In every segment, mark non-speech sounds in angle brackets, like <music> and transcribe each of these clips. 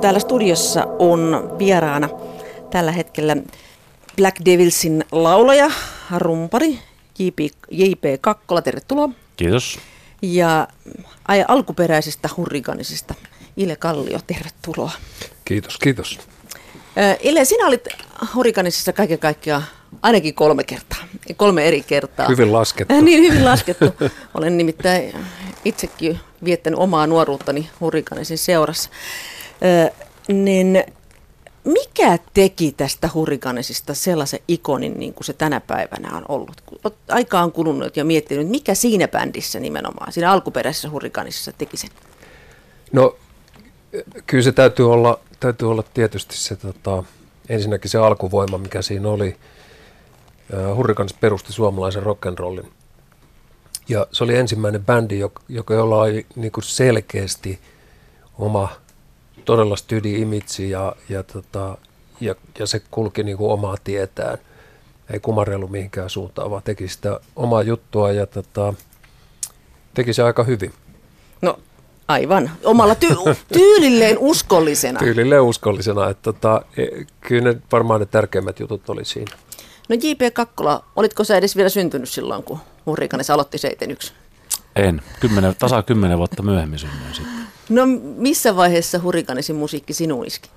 Täällä studiossa on vieraana tällä hetkellä Black Devilsin laulaja, rumpari JP, JP Kakkola, tervetuloa. Kiitos. Ja ai, alkuperäisestä hurrikanisista Ile Kallio, tervetuloa. Kiitos, kiitos. Ile, sinä olit hurrikanisissa kaiken kaikkiaan ainakin kolme kertaa, kolme eri kertaa. Hyvin laskettu. niin, hyvin laskettu. Olen nimittäin itsekin viettänyt omaa nuoruuttani hurrikanisin seurassa. Niin mikä teki tästä hurrikanisista sellaisen ikonin niin kuin se tänä päivänä on ollut? Aika on kulunut ja miettinyt, mikä siinä bändissä nimenomaan, siinä alkuperäisessä hurrikanisissa teki sen? No kyllä se täytyy olla, täytyy olla tietysti se tota, ensinnäkin se alkuvoima, mikä siinä oli. Hurrikanis perusti suomalaisen rock'n'rollin. Ja se oli ensimmäinen bändi, joka, jolla oli niin selkeästi oma todella studi imitsi ja, ja, tota, ja, ja se kulki niin kuin omaa tietään. Ei kumarellut mihinkään suuntaan, vaan teki sitä omaa juttua ja tota, teki se aika hyvin. No aivan, omalla ty- tyylilleen uskollisena. tyylilleen uskollisena, että tota, e, kyllä ne varmaan ne tärkeimmät jutut oli siinä. No J.P. Kakkola, olitko sä edes vielä syntynyt silloin, kun Hurrikanes aloitti 71? En. Kymmenen, tasa kymmenen vuotta myöhemmin synnyin sitten. No missä vaiheessa Hurrikanesin musiikki sinuun iski?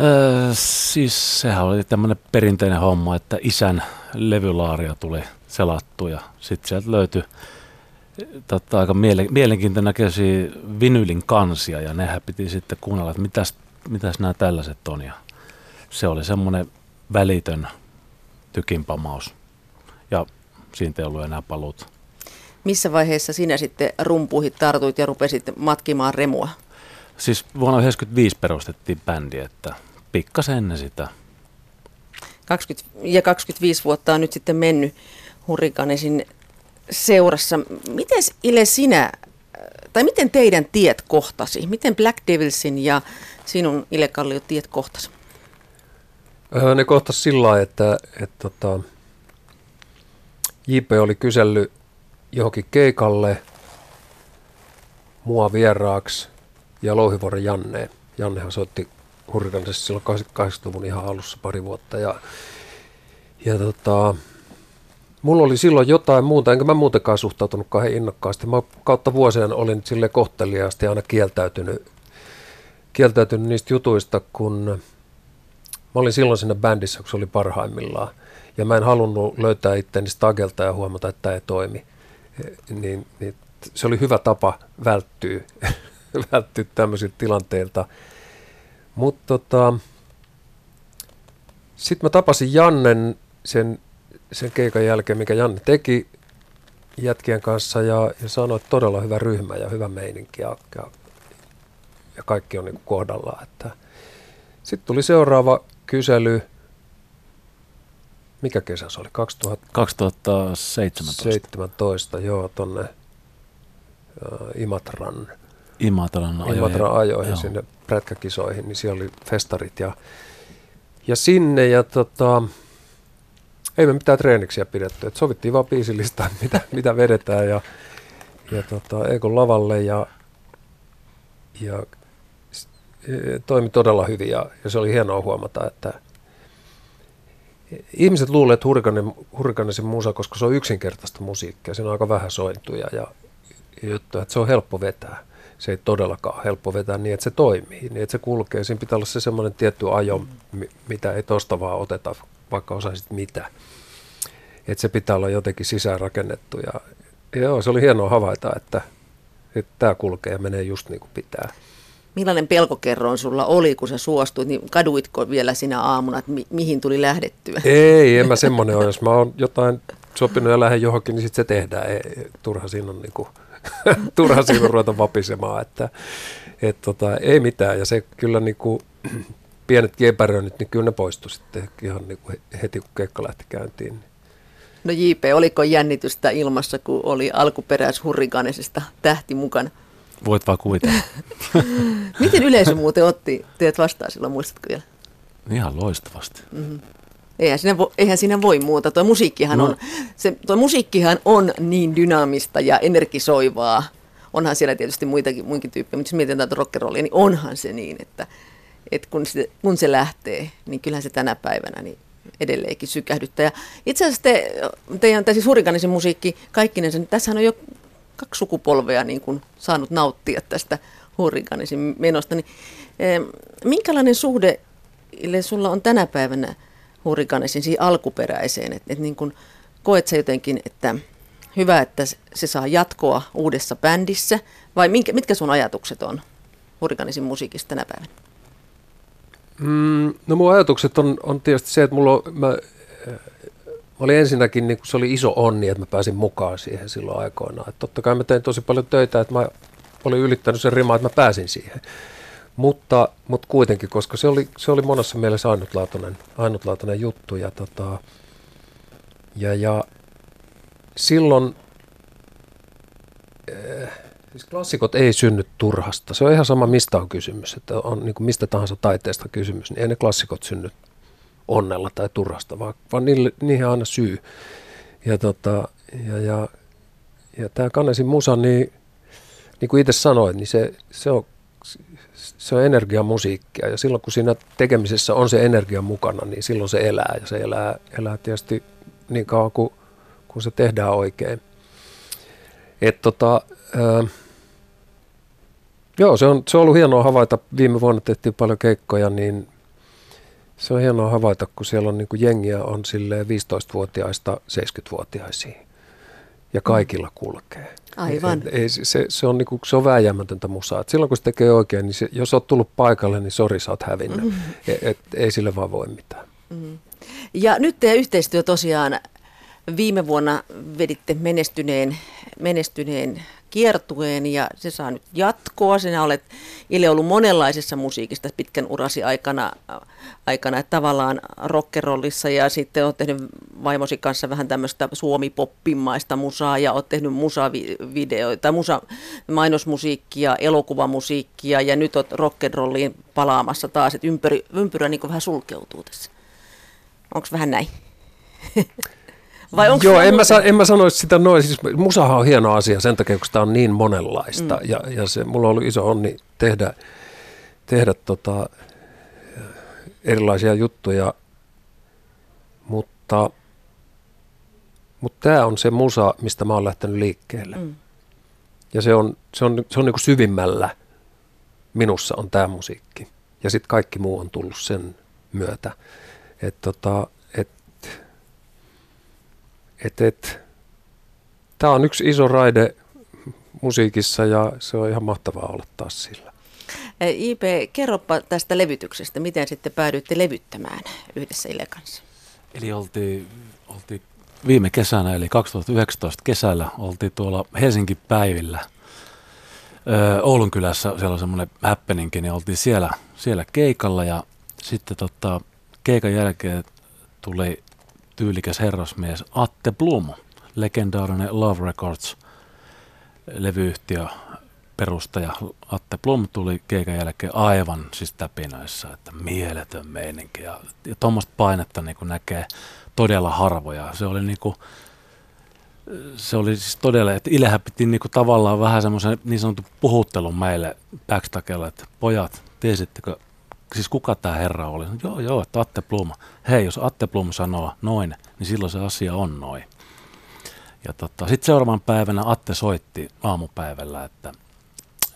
Öö, siis sehän oli tämmöinen perinteinen homma, että isän levylaaria tuli selattu ja sitten sieltä löytyi totta, aika miele- mielenkiintoinen näköisiä vinylin kansia ja nehän piti sitten kuunnella, että mitäs, mitäs nämä tällaiset on ja se oli semmoinen välitön tykinpamaus ja siitä ei ollut enää paluuta. Missä vaiheessa sinä sitten rumpuihin tartuit ja rupesit matkimaan remua? Siis vuonna 1995 perustettiin bändi, että pikkasen ennen sitä. 20, ja 25 vuotta on nyt sitten mennyt Hurrikanesin seurassa. Miten Ile sinä, tai miten teidän tiet kohtasi? Miten Black Devilsin ja sinun Ile Kallio tiet kohtasi? Ne kohtasi sillä lailla, että, että, että tota, JP oli kysellyt johonkin keikalle mua vieraaksi ja Louhivuoren Janne. Jannehan soitti Hurrikanisessa silloin 80-luvun ihan alussa pari vuotta ja, ja tota, mulla oli silloin jotain muuta, enkä mä muutenkaan suhtautunut kauhean innokkaasti. Mä kautta vuosien olin sille kohteliaasti aina kieltäytynyt, kieltäytynyt niistä jutuista, kun mä olin silloin siinä bändissä, kun se oli parhaimmillaan. Ja mä en halunnut löytää itteni stagelta ja huomata, että tämä ei toimi niin, niin se oli hyvä tapa välttyä, <laughs> välttyä tämmöisiltä tilanteilta. Mutta tota, sitten mä tapasin Jannen sen, sen keikan jälkeen, mikä Janne teki jätkien kanssa ja, ja sanoi, että todella hyvä ryhmä ja hyvä meininki ja, ja, ja kaikki on niin kohdallaan. Sitten tuli seuraava kysely – mikä kesä se oli? 2000... 2017. 17, joo, tonne uh, Imatran, Imatran ajoihin, Imatran ajoihin joo. sinne prätkäkisoihin, niin siellä oli festarit ja, ja sinne ja tota, ei me mitään treeniksiä pidetty, että sovittiin vaan biisilista, <laughs> mitä, mitä vedetään ja, ja tota, Eikon lavalle ja, ja toimi todella hyvin ja, ja se oli hienoa huomata, että ihmiset luulee, että hurrikanesin musa, koska se on yksinkertaista musiikkia, siinä on aika vähän sointuja ja juttuja, että se on helppo vetää. Se ei todellakaan helppo vetää niin, että se toimii, niin että se kulkee. Siinä pitää olla se semmoinen tietty ajo, mitä ei tosta vaan oteta, vaikka osaisit mitä. Että se pitää olla jotenkin sisäänrakennettu ja joo, se oli hienoa havaita, että, että tämä kulkee ja menee just niin kuin pitää. Millainen pelkokerroin sulla oli, kun sä suostuit, niin kaduitko vielä sinä aamuna, että mi- mihin tuli lähdettyä? Ei, en mä semmoinen ole. Jos mä oon jotain sopinut ja lähden johonkin, niin sitten se tehdään. Ei, turha siinä on, niinku, <laughs> turha siinä on ruveta vapisemaan. Että, et tota, ei mitään. Ja se kyllä niinku, <clears throat> pienet kieparöinnit, niin kyllä ne poistu sitten ihan niinku heti, kun keikka lähti käyntiin. No JP, oliko jännitystä ilmassa, kun oli alkuperäishurrikaanisesta tähti mukana? Voit vaan kuvitella. <laughs> Miten yleisö muuten otti teet vastaan silloin, muistatko vielä? Ihan loistavasti. Mm-hmm. Eihän siinä, vo, eihän siinä voi muuta. Tuo musiikkihan, no. on, se, tuo musiikkihan on niin dynaamista ja energisoivaa. onhan siellä tietysti muitakin, muinkin tyyppejä, mutta jos mietitään rockerollia, niin onhan se niin, että, että kun, se, kun se lähtee, niin kyllähän se tänä päivänä niin edelleenkin sykähdyttää. Ja itse asiassa te, teidän, tai siis musiikki, kaikkinensa, niin tässähän on jo kaksi sukupolvea niin kuin saanut nauttia tästä hurrikaanisin menosta. Niin, minkälainen suhde sulla on tänä päivänä hurrikaanisin siis alkuperäiseen? Että et niin kuin, koet sä jotenkin, että hyvä, että se saa jatkoa uudessa bändissä? Vai minkä, mitkä sun ajatukset on hurrikaanisin musiikista tänä päivänä? Mm, no mun ajatukset on, on tietysti se, että mulla on, mä, mä olin ensinnäkin, niin se oli iso onni, että mä pääsin mukaan siihen silloin aikoinaan. Että totta kai mä tein tosi paljon töitä, että mä olin ylittänyt sen rimaa, että mä pääsin siihen. Mutta, mutta kuitenkin, koska se oli, se oli monessa mielessä ainutlaatuinen, ainutlaatuinen juttu. Ja, tota, ja, ja silloin äh, siis klassikot ei synny turhasta. Se on ihan sama, mistä on kysymys. Että on niin kuin mistä tahansa taiteesta kysymys, niin ei ne klassikot synny onnella tai turhasta, vaan, vaan niille, niihin on aina syy. Ja, tota, ja, ja, ja tämä Kannesin musa, niin, niin kuin itse sanoit, niin se, se on se on energiamusiikkia ja silloin kun siinä tekemisessä on se energia mukana, niin silloin se elää ja se elää, elää tietysti niin kauan kuin, kun se tehdään oikein. Et tota, ää, joo, se on, se on ollut hienoa havaita. Viime vuonna tehtiin paljon keikkoja, niin se on hienoa havaita, kun siellä on niin kuin jengiä on 15-vuotiaista 70-vuotiaisiin ja kaikilla kulkee. Aivan. Ei, ei, se, se, on niinku, se on vääjäämätöntä musaa. Et silloin kun se tekee oikein, niin se, jos olet tullut paikalle, niin sori, sä oot hävinnyt. Mm-hmm. Et, et, ei sille vaan voi mitään. Mm-hmm. Ja nyt teidän yhteistyö tosiaan viime vuonna veditte menestyneen, menestyneen kiertueen ja se saa nyt jatkoa. Sinä olet Ile ollut monenlaisessa musiikista pitkän urasi aikana, aikana että tavallaan rockerollissa ja sitten olet tehnyt vaimosi kanssa vähän tämmöistä suomipoppimaista musaa ja olet tehnyt musavideoita, musa, mainosmusiikkia, elokuvamusiikkia ja nyt olet rock'n'rolliin palaamassa taas, että ympyrä, ympyrä niin vähän sulkeutuu tässä. Onko vähän näin? <laughs> Vai onko Joo, en mä, sa- en mä sanoisi sitä noin. Siis musahan on hieno asia sen takia, kun sitä on niin monenlaista. Mm. Ja, ja se, mulla on ollut iso onni tehdä, tehdä tota, erilaisia juttuja. Mutta, mutta tämä on se musa, mistä mä oon lähtenyt liikkeelle. Mm. Ja se on, se on, se on niin kuin syvimmällä minussa on tämä musiikki. Ja sitten kaikki muu on tullut sen myötä. Että tota, et, et, Tämä on yksi iso raide musiikissa ja se on ihan mahtavaa olla taas sillä. IP, kerropa tästä levytyksestä. Miten sitten päädyitte levyttämään yhdessä Ile kanssa? Eli oltiin, oltiin viime kesänä, eli 2019 kesällä, oltiin tuolla Helsinki päivillä Oulun kylässä, siellä on semmoinen happeningkin, niin oltiin siellä, siellä keikalla ja sitten tota, keikan jälkeen tuli tyylikäs herrasmies Atte Blum, legendaarinen Love Records levyyhtiö perustaja Atte Blum tuli keikan jälkeen aivan siis täpinöissä, että mieletön meininki ja, ja tuommoista painetta niin kuin näkee todella harvoja. Se oli niin kuin, se oli siis todella, että Ilehän piti kuin tavallaan vähän semmoisen niin sanotun puhuttelun meille backstakella, että pojat, tiesittekö siis kuka tämä herra oli? Joo, joo, että Atte Blum. Hei, jos Atte Blum sanoo noin, niin silloin se asia on noin. Ja tota, sitten seuraavan päivänä Atte soitti aamupäivällä, että,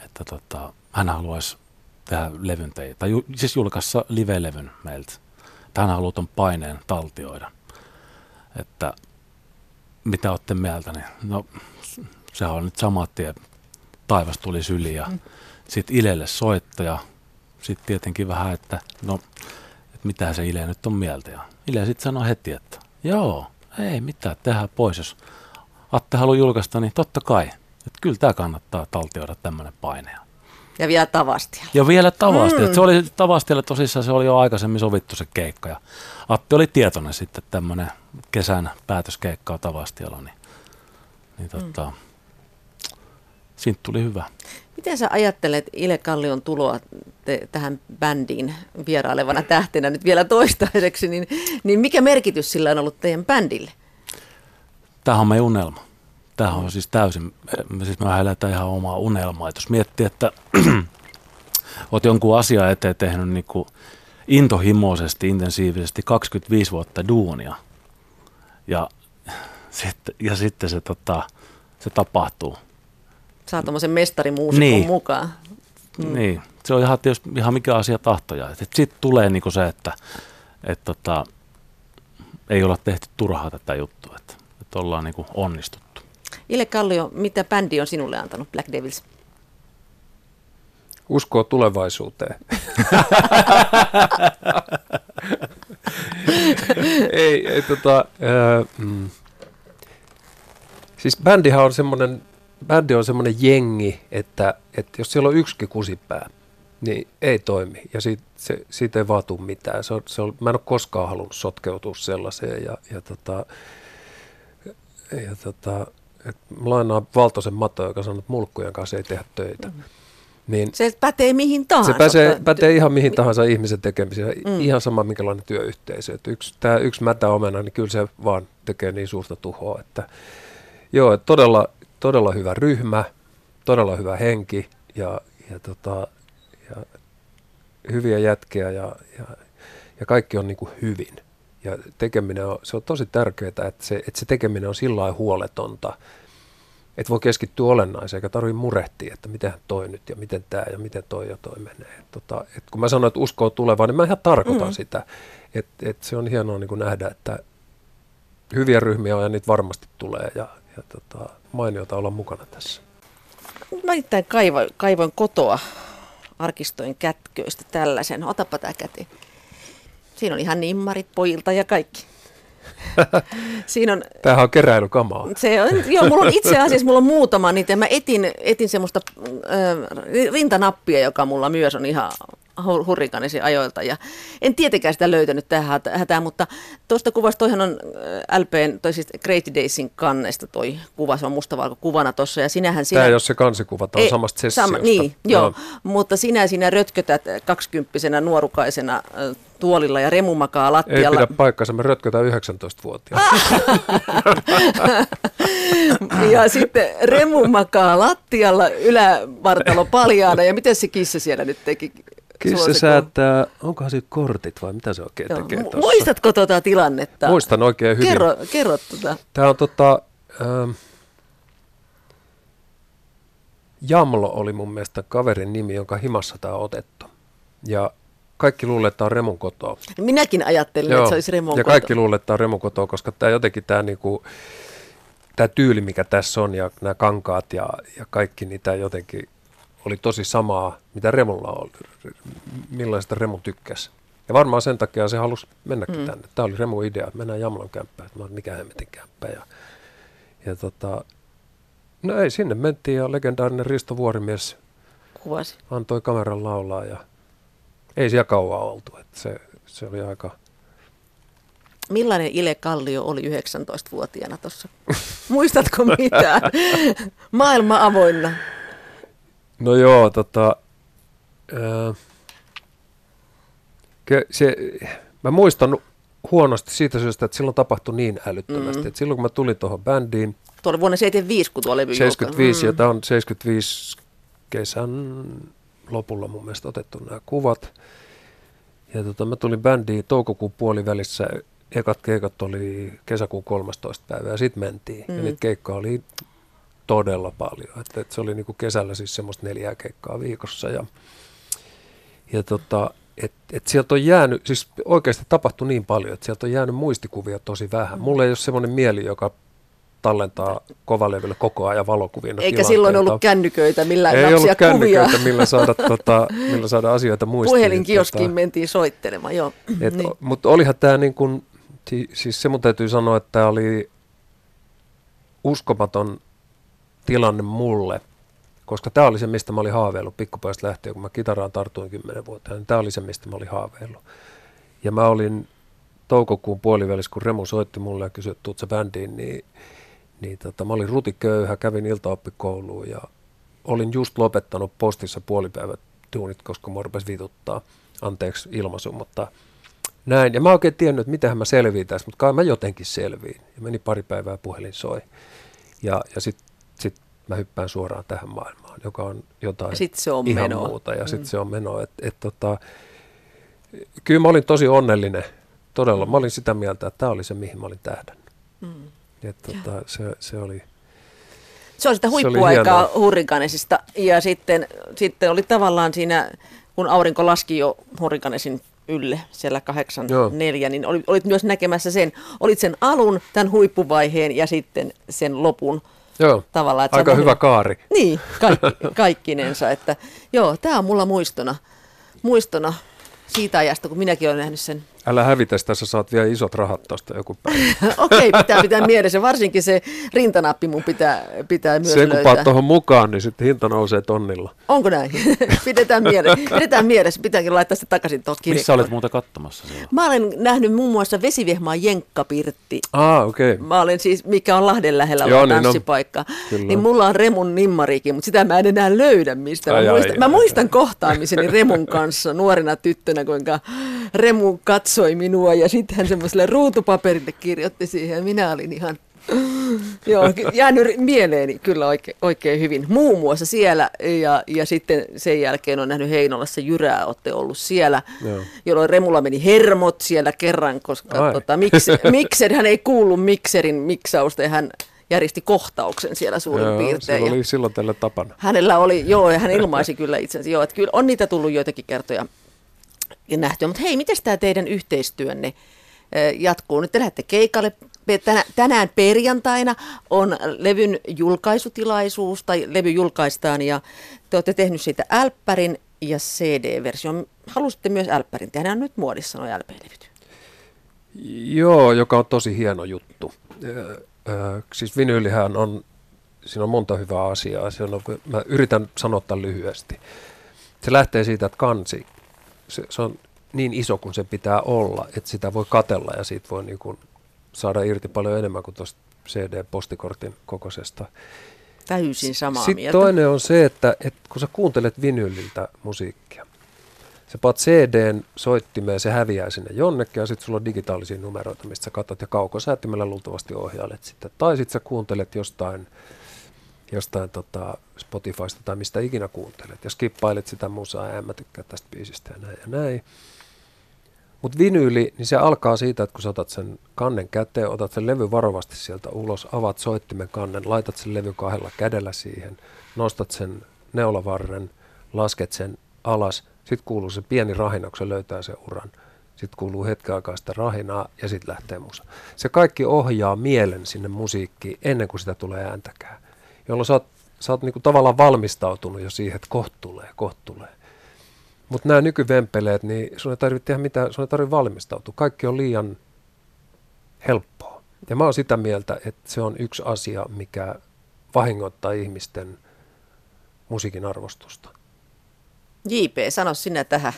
että tota, hän haluaisi tehdä levyn tai ju, siis julkaissa live-levyn meiltä. Että hän haluaa tuon paineen taltioida. Että mitä olette mieltä, niin no sehän on nyt sama tie. Taivas tuli syli ja mm. sitten Ilelle soittaja, sitten tietenkin vähän, että no, että mitä se Ile nyt on mieltä. Ja Ile sitten sanoi heti, että joo, ei mitään, tehdään pois. Jos Atte haluaa julkaista, niin totta kai. Että kyllä tämä kannattaa taltioida tämmöinen paine. Ja vielä tavasti. Ja vielä tavasti. Mm. Se oli tavastille tosissaan, se oli jo aikaisemmin sovittu se keikka. Ja Atte oli tietoinen sitten tämmöinen kesän päätöskeikka Tavastialla, niin, niin tota, mm. Siitä tuli hyvä. Miten sä ajattelet Ile Kallion tuloa te, tähän bändiin vierailevana tähtenä nyt vielä toistaiseksi, niin, niin mikä merkitys sillä on ollut teidän bändille? Tämä on meidän unelma. tämähän on siis täysin, siis mä eletään ihan omaa unelmaa. Et jos miettii, että <clears throat> oot jonkun asia eteen tehnyt niin kuin intohimoisesti, intensiivisesti 25 vuotta duunia ja, sitten, ja sitten se, tota, se tapahtuu. Saa tuommoisen mestarimuusikon Niin. mukaan. Mm. Niin, se on ihan, tietysti, ihan mikä asia tahtoja. Sitten tulee niinku se, että et tota, ei olla tehty turhaa tätä juttua, että et ollaan niinku onnistuttu. Ile Kallio, mitä bändi on sinulle antanut, Black Devils? Uskoo tulevaisuuteen. <laughs> ei, ei tota, ää, mm. Siis bändihän on semmoinen, bändi on semmoinen jengi, että, että jos siellä on yksikin kusipää, niin ei toimi. Ja siitä, se, siitä ei vaatu mitään. Se on, se on, mä en ole koskaan halunnut sotkeutua sellaiseen. Ja, ja, tota, ja tota, et mä lainaan Valtosen Mato, joka sanoo, että mulkkujen kanssa ei tehdä töitä. Niin Se pätee mihin tahansa. se pätee, pätee ihan mihin tahansa ihmisen tekemiseen, Mm. mm. ihan sama minkälainen työyhteisö. Että yksi, tämä yksi mätä omena, niin kyllä se vaan tekee niin suurta tuhoa. Että, joo, että todella, todella hyvä ryhmä, todella hyvä henki ja, ja, tota, ja hyviä jätkiä ja, ja, ja kaikki on niin kuin hyvin. Ja tekeminen on, se on tosi tärkeää, että se, että se tekeminen on sillä lailla huoletonta, että voi keskittyä olennaiseen, eikä tarvitse murehtia, että miten toi nyt ja miten tämä ja miten toi ja toi menee. Et tota, et kun mä sanoin, että uskoo tulevaan, niin mä ihan tarkoitan Mm. mm. sitä. Että et se on hienoa niin kuin nähdä, että hyviä ryhmiä on ja niitä varmasti tulee ja, ja tota, mainiota olla mukana tässä. Mä nimittäin kaivoin, kaivoin kotoa arkistojen kätköistä tällaisen. Otapa tää käteen. Siinä on ihan nimmarit pojilta ja kaikki. <laughs> Siinä on, Tämähän on keräilykamaa. se on, joo, mulla on itse asiassa mulla on muutama niitä. Mä etin, etin semmoista äh, rintanappia, joka mulla myös on ihan hu- hurrikanisi ajoilta. Ja en tietenkään sitä löytänyt tähän hätä- hätään, mutta tuosta kuvasta, toihan on äh, LPn, toi siis Crazy Daysin kannesta toi kuva, se on mustavalkokuvana tuossa. Ja sinähän sinä... Tämä ei ole se kansikuva, tämä on Ei, samasta sessiosta. Sama, niin, joo. mutta sinä sinä rötkötät kaksikymppisenä nuorukaisena äh, tuolilla ja remu makaa Ei lattialla. pidä paikkansa, me rötkötään 19-vuotiaana. <laughs> Ja sitten remu makaa lattialla ylävartalo paljaana. Ja miten se kissa siellä nyt teki? Kissa on se säättää, onkohan siitä kortit vai mitä se oikein Joo. tekee tuossa? Muistatko tuota tilannetta? Muistan oikein hyvin. Kerro, kerro tuota. Tämä on tota, ähm, Jamlo oli mun mielestä kaverin nimi, jonka himassa tämä on otettu. Ja kaikki luulee, että tämä on Remun kotoa. Minäkin ajattelin, että se olisi Remon ja koto. kaikki luulee, että tämä on Remun kotoa, koska tämä jotenkin tämä niinku, tämä tyyli, mikä tässä on, ja nämä kankaat ja, ja kaikki, niin tämä jotenkin oli tosi samaa, mitä Remulla oli, millaista Remu tykkäsi. Ja varmaan sen takia se halusi mennäkin Mm. tänne. Tämä oli Remun idea, että mennään Jamlon kämppään. Mä olin, mikä hemmetin kämppä. Ja, ja tota, no ei, sinne mentiin ja legendaarinen Risto Vuorimies Kuvasi. antoi kameran laulaa ja ei siellä kauan oltu. Että se, se oli aika, Millainen Ile Kallio oli 19-vuotiaana tuossa? Muistatko mitään? <laughs> Maailma avoinna. No joo, tota, ää, se, mä muistan huonosti siitä syystä, että silloin tapahtui niin älyttömästi. Mm. Mm. silloin kun mä tulin tuohon bändiin, Tuo oli vuonna 75, kun tuo levy 75 ja julkaisi. tämä on 75 kesän lopulla mun mielestä otettu nämä kuvat. Ja tota, mä tulin bändiin toukokuun puolivälissä. Ekat keikat oli kesäkuun 13. päivä ja sitten mentiin. Mm. Mm. Ja niitä keikkaa oli todella paljon. Et, et se oli niinku kesällä siis semmoista neljää keikkaa viikossa. Ja, ja tota, et, et sieltä on jäänyt, siis oikeasti tapahtui niin paljon, että sieltä on jäänyt muistikuvia tosi vähän. Mulla ei ole semmoinen mieli, joka tallentaa kovalevylle koko ajan valokuvia. Eikä silloin ollut kännyköitä, millä Ei ollut kuvia. kännyköitä, millä saada, tota, millä saada asioita muistiin. Puhelinkioskiin Tota, mentiin soittelemaan, joo. et, Niin. niin. Mutta olihan tämä niin kuin, si- siis se mun täytyy sanoa, että tämä oli uskomaton tilanne mulle, koska tämä oli se, mistä mä olin haaveillut pikkupojasta lähtien, kun mä kitaraan tartuin 10 vuotta, niin tämä oli se, mistä mä olin haaveillut. Ja mä olin toukokuun puolivälissä, kun Remu soitti mulle ja kysyi, että bändiin, niin, niin tota, mä olin rutiköyhä, kävin iltaoppikouluun ja olin just lopettanut postissa puolipäivät duunit, koska mua rupesi vituttaa. Anteeksi ilmaisu, mutta näin. Ja mä oikein tiennyt, että mitähän mä selviin tässä, mutta kai mä jotenkin selviin. Ja meni pari päivää puhelin soi. Ja, ja sitten sit mä hyppään suoraan tähän maailmaan, joka on jotain Sitten se on ihan menoa. muuta. Ja sitten Mm. se on menoa. Et, et, tota, kyllä mä olin tosi onnellinen. Todella. Mä olin sitä mieltä, että tämä oli se, mihin mä olin tähdännyt. Mm. Et, tota, se, se oli... Se on sitä huippuaikaa. Hurrikanesista ja sitten, sitten oli tavallaan siinä, kun aurinko laski jo Hurrikanesin ylle siellä kahdeksan Joo. neljä, niin olit, olit myös näkemässä sen, olit sen alun, tämän huippuvaiheen ja sitten sen lopun Joo, tavallaan. että aika hyvä nähnyt- kaari. Niin, kaikki, <laughs> kaikkinensa, että joo, tämä on mulla muistona, muistona siitä ajasta, kun minäkin olen nähnyt sen Älä hävitä, tässä saat vielä isot rahat tuosta joku päivä. <laughs> Okei, pitää pitää mielessä. Varsinkin se rintanappi mun pitää, pitää myös Se kun paat tuohon mukaan, niin sitten hinta nousee tonnilla. Onko näin? <laughs> Pidetään mielessä. <laughs> Pidetään mielessä. Pitääkin laittaa se takaisin tuohon Missä kirjaan. olet muuten katsomassa siellä? Mä olen nähnyt muun muassa Vesivehmaan Jenkkapirtti. Ah, okei. Okay. Mä olen siis, mikä on Lahden lähellä Joo, niin on. tanssipaikka. Kyllä. Niin mulla on Remun nimmarikin, mutta sitä mä en enää löydä mistä. Mä, Ai, ai, muistan, ai, mä ai. muistan kohtaamiseni Remun kanssa nuorena tyttönä, kuinka Remu katsoi minua ja sitten hän semmoiselle ruutupaperille kirjoitti siihen ja minä olin ihan Joo, jäänyt mieleeni kyllä oikein, oikein hyvin. Muun muassa siellä ja, ja sitten sen jälkeen on nähnyt Heinolassa Jyrää, olette ollut siellä, Joo. jolloin Remulla meni hermot siellä kerran, koska Ai. tota, miksi, <laughs> mikser, hän ei kuullut mikserin miksausta ja hän järjesti kohtauksen siellä suurin Joo, piirtein. sillä ja oli silloin tällä tapana. Hänellä oli, joo, ja hän ilmaisi kyllä itsensä, joo, että kyllä on niitä tullut joitakin kertoja ja nähtyä. Mutta hei, miten tämä teidän yhteistyönne jatkuu? Nyt te lähdette keikalle. Tänään perjantaina on levyn julkaisutilaisuus, tai levy julkaistaan, ja te olette tehnyt siitä älppärin ja CD-version. Halusitte myös älppärin tehdä, nyt muodissa nuo LP-levyt. Joo, joka on tosi hieno juttu. Siis vinyylihän on, siinä on monta hyvää asiaa. On, mä yritän sanoa tämän lyhyesti. Se lähtee siitä, että kansi, se, se on niin iso kuin se pitää olla, että sitä voi katella ja siitä voi niin kuin saada irti paljon enemmän kuin tuosta CD-postikortin kokoisesta. Täysin samaa Sitten mieltä. toinen on se, että, että kun sä kuuntelet vinyliltä musiikkia, sä paat CDn soittimeen, se häviää sinne jonnekin ja sitten sulla on digitaalisia numeroita, mistä sä katsot ja kaukosäättimellä luultavasti ohjailet sitä. Tai sitten sä kuuntelet jostain, jostain tota Spotifysta tai mistä ikinä kuuntelet ja skippailet sitä musaa ja en mä tykkää tästä biisistä ja näin ja näin. Mutta vinyyli, niin se alkaa siitä, että kun sä otat sen kannen käteen, otat sen levy varovasti sieltä ulos, avaat soittimen kannen, laitat sen levy kahdella kädellä siihen, nostat sen neulavarren, lasket sen alas, sitten kuuluu se pieni rahina, kun se löytää sen uran. Sitten kuuluu hetken aikaa sitä rahinaa ja sitten lähtee musa. Se kaikki ohjaa mielen sinne musiikkiin ennen kuin sitä tulee ääntäkään, jolloin sä oot, sä oot niinku tavallaan valmistautunut jo siihen, että kohta tulee, kohta tulee. Mutta nämä nykyvempeleet, niin sun ei tarvitse tehdä mitään, sun ei tarvitse valmistautua. Kaikki on liian helppoa. Ja mä oon sitä mieltä, että se on yksi asia, mikä vahingoittaa ihmisten musiikin arvostusta. JP, sano sinä tähän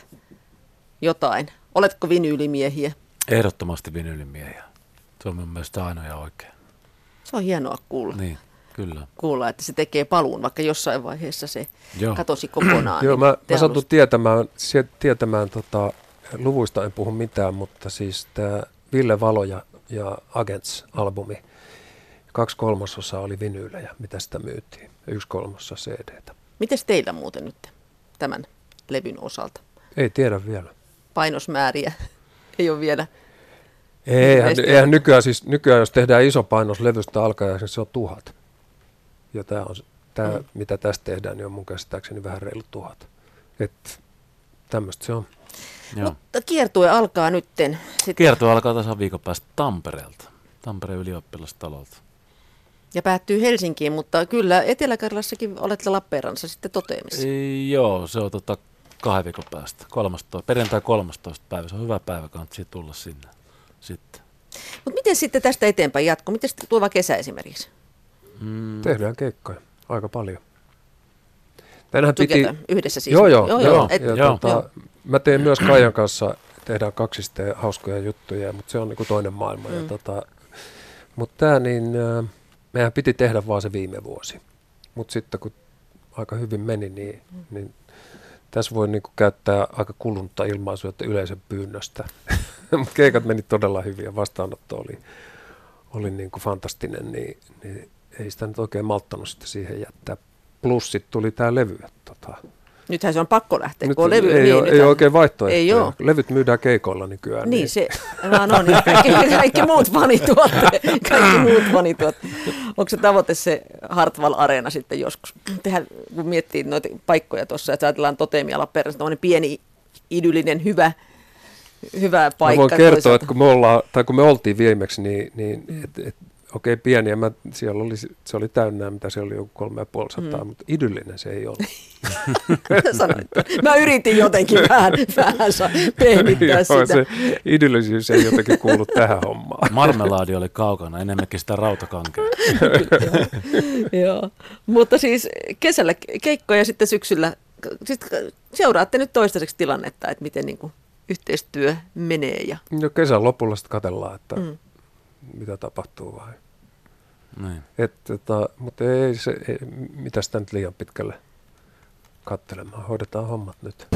jotain. Oletko vinyylimiehiä? Ehdottomasti vinylimiehiä. Se on mun mielestä ainoa ja oikein. Se on hienoa kuulla. Niin, kyllä. kuulla, että se tekee paluun, vaikka jossain vaiheessa se Joo. katosi kokonaan. <clears throat> Joo, niin mä, mä satun tietämään, tietämään tota, luvuista en puhu mitään, mutta siis tämä Ville Valo ja, ja Agents-albumi, kaksi kolmasosaa oli vinyylejä, mitä sitä myytiin, yksi kolmasosa CD-tä. Mites teillä muuten nyt tämän levyn osalta? Ei tiedä vielä. Painosmääriä <laughs> ei ole vielä. Eihän, eihän nykyään, siis, nykyään, jos tehdään iso painos levystä alkaen, niin se on tuhat. Ja tämä on, tämä, Mm. mm. mitä tästä tehdään, niin on mun käsittääkseni vähän reilu tuhat. Että tämmöistä se on. Joo. Mutta kiertue alkaa nytten. Sitten, Kierto alkaa tasan viikon päästä Tampereelta. Tampereen ylioppilastalolta. ja päättyy Helsinkiin, mutta kyllä Etelä-Karjalassakin olette Lappeenrannassa sitten toteamissa. Ei, joo, se on tota kahden viikon päästä. 13, perjantai 13 päivä. Se on hyvä päivä, kannattaa tulla sinne sitten. Mutta miten sitten tästä eteenpäin jatko? Miten sitten tuleva kesä esimerkiksi? Mm, Tehdään keikkoja aika paljon. Tänään piti... Yhdessä siis? Joo, joo. joo, joo. joo. Et, ja joo. Tota, mä teen myös Kaijan kanssa, tehdään kaksisteen hauskoja juttuja, mutta se on niinku toinen maailma. Mm. Ja tota, mutta tämä niin, äh, meidän piti tehdä vaan se viime vuosi. Mutta sitten kun aika hyvin meni, niin, niin tässä voi niinku käyttää aika kulunutta ilmaisua, että yleisön pyynnöstä. <laughs> Mutta keikat meni todella hyvin ja vastaanotto oli, oli niinku fantastinen, niin, niin ei sitä nyt oikein malttanut sitten siihen jättää. Plus sitten tuli tämä levy. Tota, Nythän se on pakko lähteä, nyt kun on levy. ei, niin, ole, ei ole oikein vaihtoehtoja. Ei ole. Levyt myydään keikoilla nykyään. Niin se vaan on. Ja kaikki, <laughs> kaikki muut fanituotteet. Kaikki muut fanituotteet. Onko se tavoite se Hartwall Areena sitten joskus? Tehdään, kun miettii noita paikkoja tuossa, että ajatellaan Totemia Lappeenrannassa, tämmöinen pieni, idyllinen, hyvä, hyvä Mä paikka. voin kertoa, toisaalta. että kun me, ollaan, tai kun me oltiin viimeksi, niin, niin et, et, okei okay, pieniä, mä, siellä oli, se oli täynnä, mitä se oli joku kolme ja puoli sataa, Mm. mutta idyllinen se ei ollut. <laughs> Sanoit. Mä yritin jotenkin <laughs> vähän, vähän pehmittää Joo, sitä. se idyllisyys ei jotenkin kuulu tähän hommaan. <laughs> Marmelaadi oli kaukana, enemmänkin sitä rautakankea. Joo, mutta siis kesällä keikkoja ja sitten syksyllä, sit seuraatte nyt toistaiseksi tilannetta, että miten niin kuin yhteistyö menee ja Jo kesän lopulla sitten katsellaan, että Mm. Mitä tapahtuu vai. Niin. Et, tota, mutta ei se, ei, mitä sitä nyt liian pitkälle katselemaan. Hoidetaan hommat nyt.